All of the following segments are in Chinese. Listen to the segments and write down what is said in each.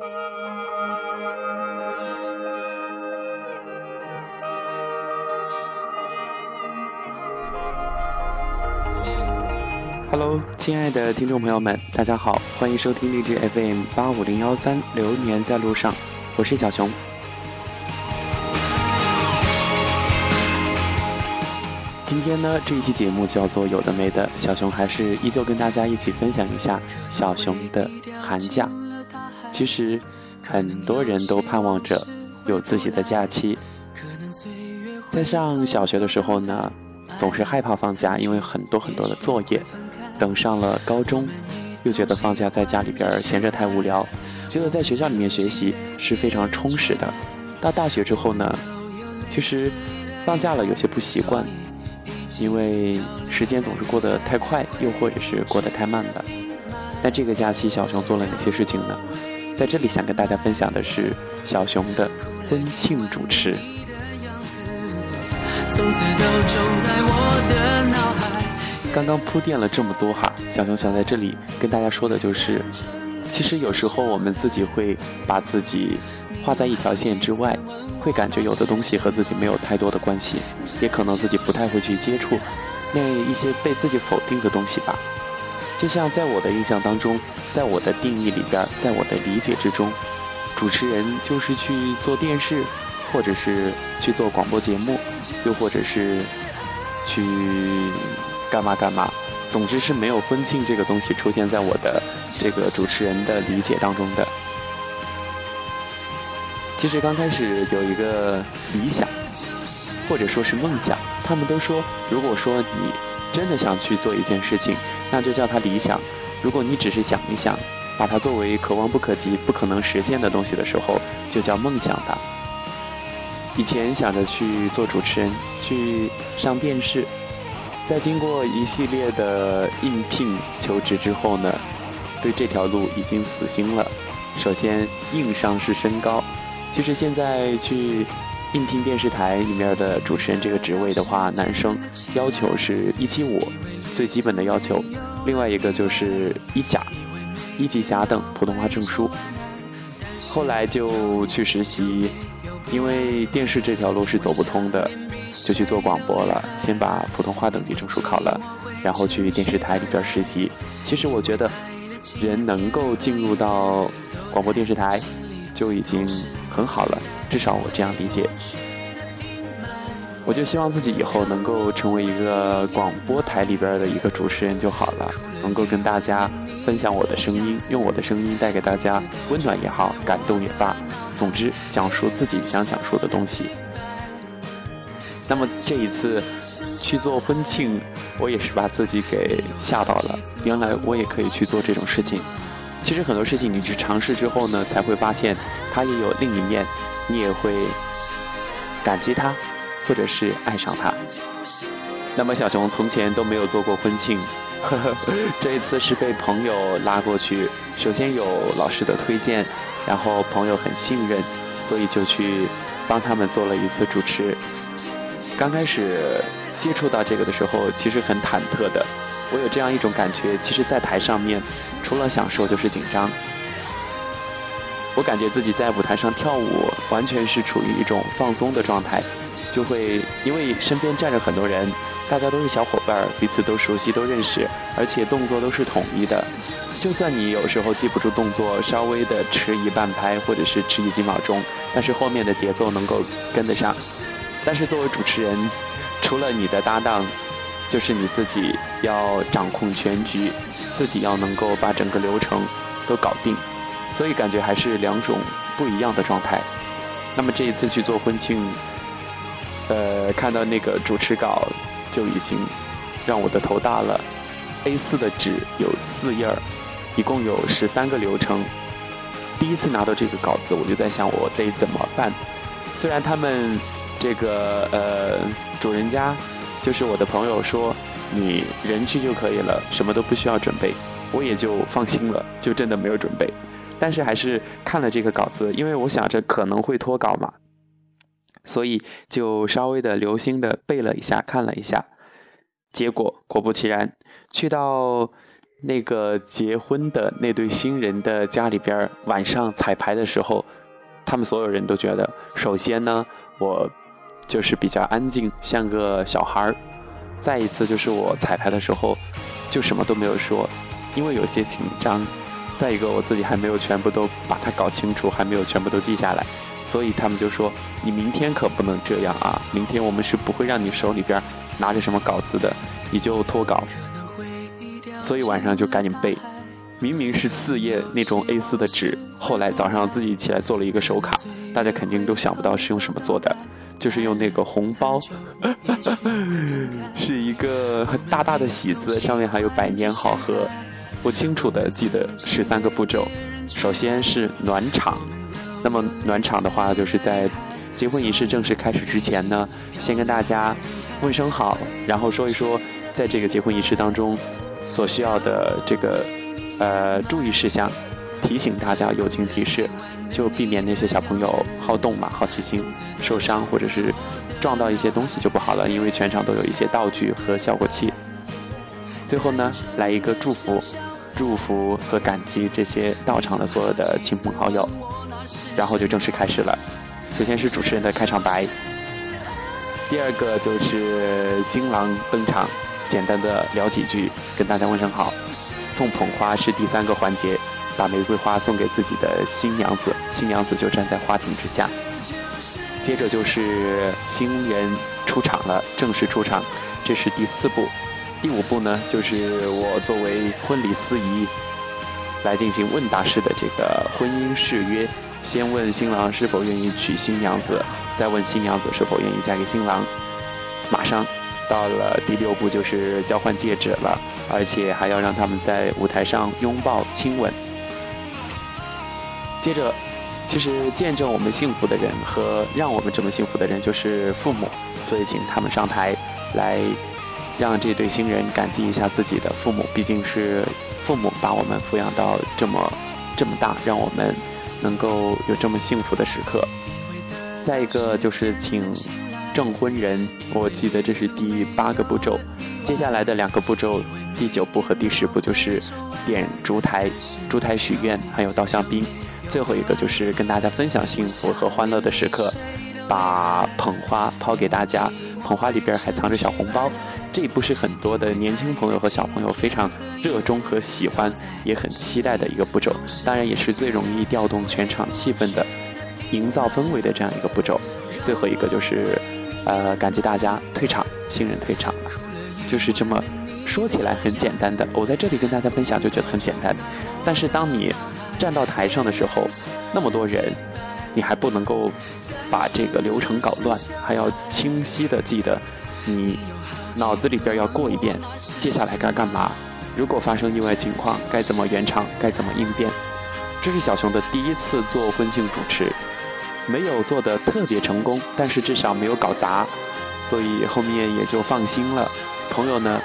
Hello，亲爱的听众朋友们，大家好，欢迎收听励志 FM 八五零幺三，流年在路上，我是小熊。今天呢，这一期节目叫做有的没的，小熊还是依旧跟大家一起分享一下小熊的寒假。其实，很多人都盼望着有自己的假期。在上小学的时候呢，总是害怕放假，因为很多很多的作业。等上了高中，又觉得放假在家里边闲着太无聊，觉得在学校里面学习是非常充实的。到大学之后呢，其实放假了有些不习惯，因为时间总是过得太快，又或者是过得太慢的。那这个假期小熊做了哪些事情呢？在这里想跟大家分享的是小熊的婚庆主持。刚刚铺垫了这么多哈，小熊想在这里跟大家说的就是，其实有时候我们自己会把自己画在一条线之外，会感觉有的东西和自己没有太多的关系，也可能自己不太会去接触那一些被自己否定的东西吧。就像在我的印象当中，在我的定义里边，在我的理解之中，主持人就是去做电视，或者是去做广播节目，又或者是去。干嘛干嘛，总之是没有婚庆这个东西出现在我的这个主持人的理解当中的。其实刚开始有一个理想，或者说是梦想，他们都说，如果说你真的想去做一件事情，那就叫它理想；如果你只是想一想，把它作为可望不可及、不可能实现的东西的时候，就叫梦想吧。以前想着去做主持人，去上电视。在经过一系列的应聘求职之后呢，对这条路已经死心了。首先，硬伤是身高。其实现在去应聘电视台里面的主持人这个职位的话，男生要求是一七五，最基本的要求。另外一个就是一甲、一级甲等普通话证书。后来就去实习，因为电视这条路是走不通的。就去做广播了，先把普通话等级证书考了，然后去电视台里边实习。其实我觉得，人能够进入到广播电视台，就已经很好了，至少我这样理解。我就希望自己以后能够成为一个广播台里边的一个主持人就好了，能够跟大家分享我的声音，用我的声音带给大家温暖也好，感动也罢，总之讲述自己想讲述的东西。那么这一次去做婚庆，我也是把自己给吓到了。原来我也可以去做这种事情。其实很多事情你去尝试之后呢，才会发现它也有另一面，你也会感激它，或者是爱上他。那么小熊从前都没有做过婚庆，呵呵，这一次是被朋友拉过去。首先有老师的推荐，然后朋友很信任，所以就去帮他们做了一次主持。刚开始接触到这个的时候，其实很忐忑的。我有这样一种感觉，其实，在台上面，除了享受就是紧张。我感觉自己在舞台上跳舞，完全是处于一种放松的状态，就会因为身边站着很多人，大家都是小伙伴，彼此都熟悉、都认识，而且动作都是统一的。就算你有时候记不住动作，稍微的迟疑半拍，或者是迟疑几秒钟，但是后面的节奏能够跟得上。但是作为主持人，除了你的搭档，就是你自己要掌控全局，自己要能够把整个流程都搞定，所以感觉还是两种不一样的状态。那么这一次去做婚庆，呃，看到那个主持稿就已经让我的头大了。A4 的纸有四页儿，一共有十三个流程。第一次拿到这个稿子，我就在想我得怎么办。虽然他们。这个呃，主人家就是我的朋友说，你人去就可以了，什么都不需要准备，我也就放心了，就真的没有准备。但是还是看了这个稿子，因为我想着可能会脱稿嘛，所以就稍微的留心的背了一下，看了一下。结果果不其然，去到那个结婚的那对新人的家里边，晚上彩排的时候，他们所有人都觉得，首先呢，我就是比较安静，像个小孩儿；再一次就是我彩排的时候，就什么都没有说，因为有些紧张；再一个我自己还没有全部都把它搞清楚，还没有全部都记下来，所以他们就说：“你明天可不能这样啊！明天我们是不会让你手里边拿着什么稿子的，你就脱稿。”所以晚上就赶紧背，明明是四页那种 A4 的纸，后来早上自己起来做了一个手卡，大家肯定都想不到是用什么做的，就是用那个红包，是一个大大的喜字，上面还有百年好合。我清楚的记得十三个步骤，首先是暖场，那么暖场的话就是在结婚仪式正式开始之前呢，先跟大家问声好，然后说一说在这个结婚仪式当中。所需要的这个呃注意事项，提醒大家友情提示，就避免那些小朋友好动嘛，好奇心受伤或者是撞到一些东西就不好了，因为全场都有一些道具和效果器。最后呢，来一个祝福，祝福和感激这些到场的所有的亲朋好友，然后就正式开始了。首先是主持人的开场白，第二个就是新郎登场。简单的聊几句，跟大家问声好。送捧花是第三个环节，把玫瑰花送给自己的新娘子，新娘子就站在花亭之下。接着就是新人出场了，正式出场，这是第四步。第五步呢，就是我作为婚礼司仪来进行问答式的这个婚姻誓约。先问新郎是否愿意娶新娘子，再问新娘子是否愿意嫁给新郎。马上。到了第六步就是交换戒指了，而且还要让他们在舞台上拥抱亲吻。接着，其实见证我们幸福的人和让我们这么幸福的人就是父母，所以请他们上台来，让这对新人感激一下自己的父母，毕竟是父母把我们抚养到这么这么大，让我们能够有这么幸福的时刻。再一个就是请。证婚人，我记得这是第八个步骤，接下来的两个步骤，第九步和第十步就是点烛台、烛台许愿，还有倒香槟。最后一个就是跟大家分享幸福和欢乐的时刻，把捧花抛给大家，捧花里边还藏着小红包。这一步是很多的年轻朋友和小朋友非常热衷和喜欢，也很期待的一个步骤，当然也是最容易调动全场气氛的、营造氛围的这样一个步骤。最后一个就是。呃，感激大家退场，新人退场了，就是这么说起来很简单的。我在这里跟大家分享就觉得很简单，但是当你站到台上的时候，那么多人，你还不能够把这个流程搞乱，还要清晰的记得你脑子里边要过一遍，接下来该干嘛？如果发生意外情况，该怎么圆场？该怎么应变？这是小熊的第一次做婚庆主持。没有做的特别成功，但是至少没有搞砸，所以后面也就放心了。朋友呢，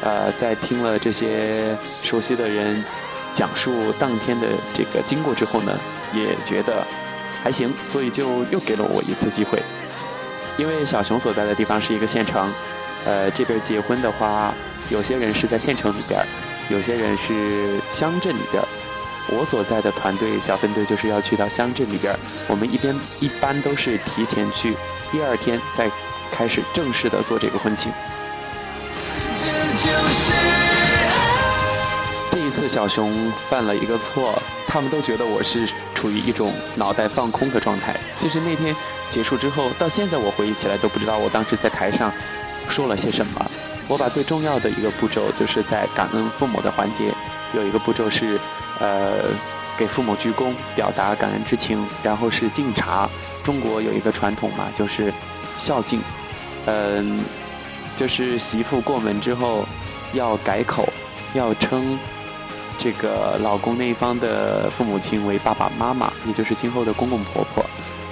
呃，在听了这些熟悉的人讲述当天的这个经过之后呢，也觉得还行，所以就又给了我一次机会。因为小熊所在的地方是一个县城，呃，这边结婚的话，有些人是在县城里边，有些人是乡镇里边。我所在的团队小分队就是要去到乡镇里边，我们一边一般都是提前去，第二天再开始正式的做这个婚庆。这这一次小熊犯了一个错，他们都觉得我是处于一种脑袋放空的状态。其实那天结束之后，到现在我回忆起来都不知道我当时在台上说了些什么。我把最重要的一个步骤就是在感恩父母的环节，有一个步骤是。呃，给父母鞠躬，表达感恩之情，然后是敬茶。中国有一个传统嘛，就是孝敬。嗯，就是媳妇过门之后要改口，要称这个老公那一方的父母亲为爸爸妈妈，也就是今后的公公婆婆。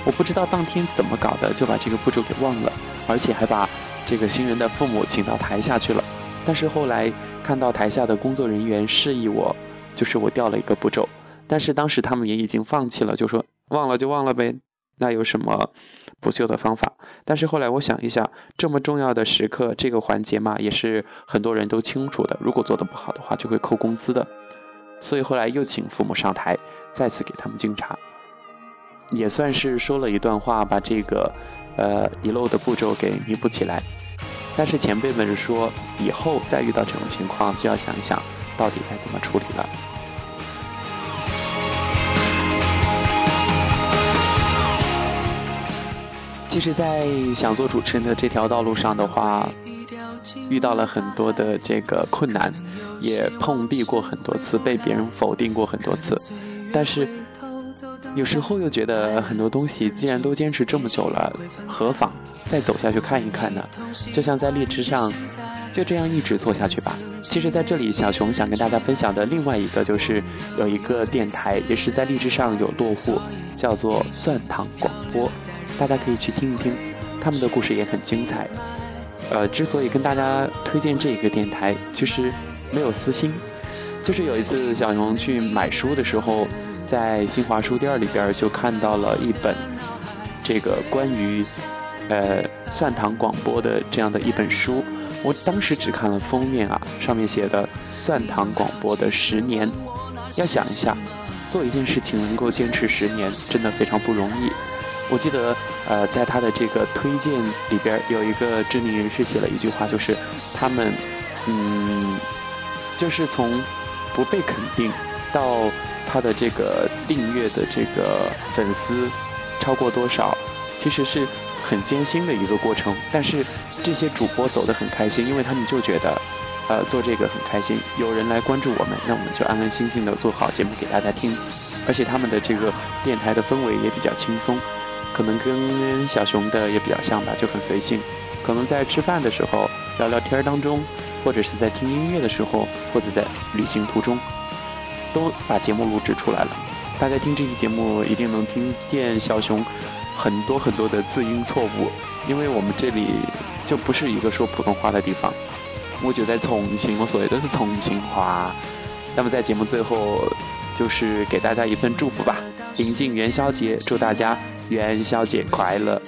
我不知道当天怎么搞的，就把这个步骤给忘了，而且还把这个新人的父母请到台下去了。但是后来看到台下的工作人员示意我。就是我掉了一个步骤，但是当时他们也已经放弃了，就说忘了就忘了呗。那有什么补救的方法？但是后来我想一下，这么重要的时刻，这个环节嘛，也是很多人都清楚的。如果做的不好的话，就会扣工资的。所以后来又请父母上台，再次给他们敬茶，也算是说了一段话，把这个呃遗漏的步骤给弥补起来。但是前辈们是说，以后再遇到这种情况，就要想一想到底该怎么处理了。其实，在想做主持人的这条道路上的话，遇到了很多的这个困难，也碰壁过很多次，被别人否定过很多次，但是。有时候又觉得很多东西，既然都坚持这么久了，何妨再走下去看一看呢？就像在荔枝上，就这样一直做下去吧。其实，在这里，小熊想跟大家分享的另外一个，就是有一个电台，也是在荔枝上有落户，叫做蒜糖广播，大家可以去听一听，他们的故事也很精彩。呃，之所以跟大家推荐这个电台，其实没有私心，就是有一次小熊去买书的时候。在新华书店里边就看到了一本，这个关于，呃，蒜糖广播的这样的一本书。我当时只看了封面啊，上面写的“蒜糖广播的十年”。要想一下，做一件事情能够坚持十年，真的非常不容易。我记得，呃，在他的这个推荐里边有一个知名人士写了一句话，就是他们，嗯，就是从不被肯定到。他的这个订阅的这个粉丝超过多少，其实是很艰辛的一个过程。但是这些主播走得很开心，因为他们就觉得，呃，做这个很开心，有人来关注我们，那我们就安安心心的做好节目给大家听。而且他们的这个电台的氛围也比较轻松，可能跟小熊的也比较像吧，就很随性。可能在吃饭的时候聊聊天当中，或者是在听音乐的时候，或者在旅行途中。都把节目录制出来了，大家听这期节目一定能听见小熊很多很多的字音错误，因为我们这里就不是一个说普通话的地方，我就在重庆，我说的都是重庆话。那么在节目最后，就是给大家一份祝福吧，临近元宵节，祝大家元宵节快乐！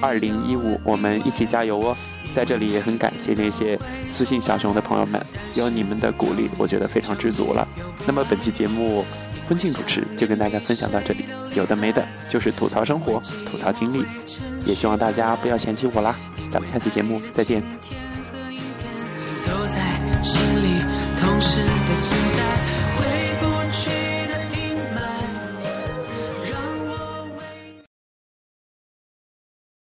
二零一五，我们一起加油哦！在这里也很感谢那些私信小熊的朋友们，有你们的鼓励，我觉得非常知足了。那么本期节目婚庆主持就跟大家分享到这里，有的没的，就是吐槽生活、吐槽经历，也希望大家不要嫌弃我啦。咱们下期节目再见。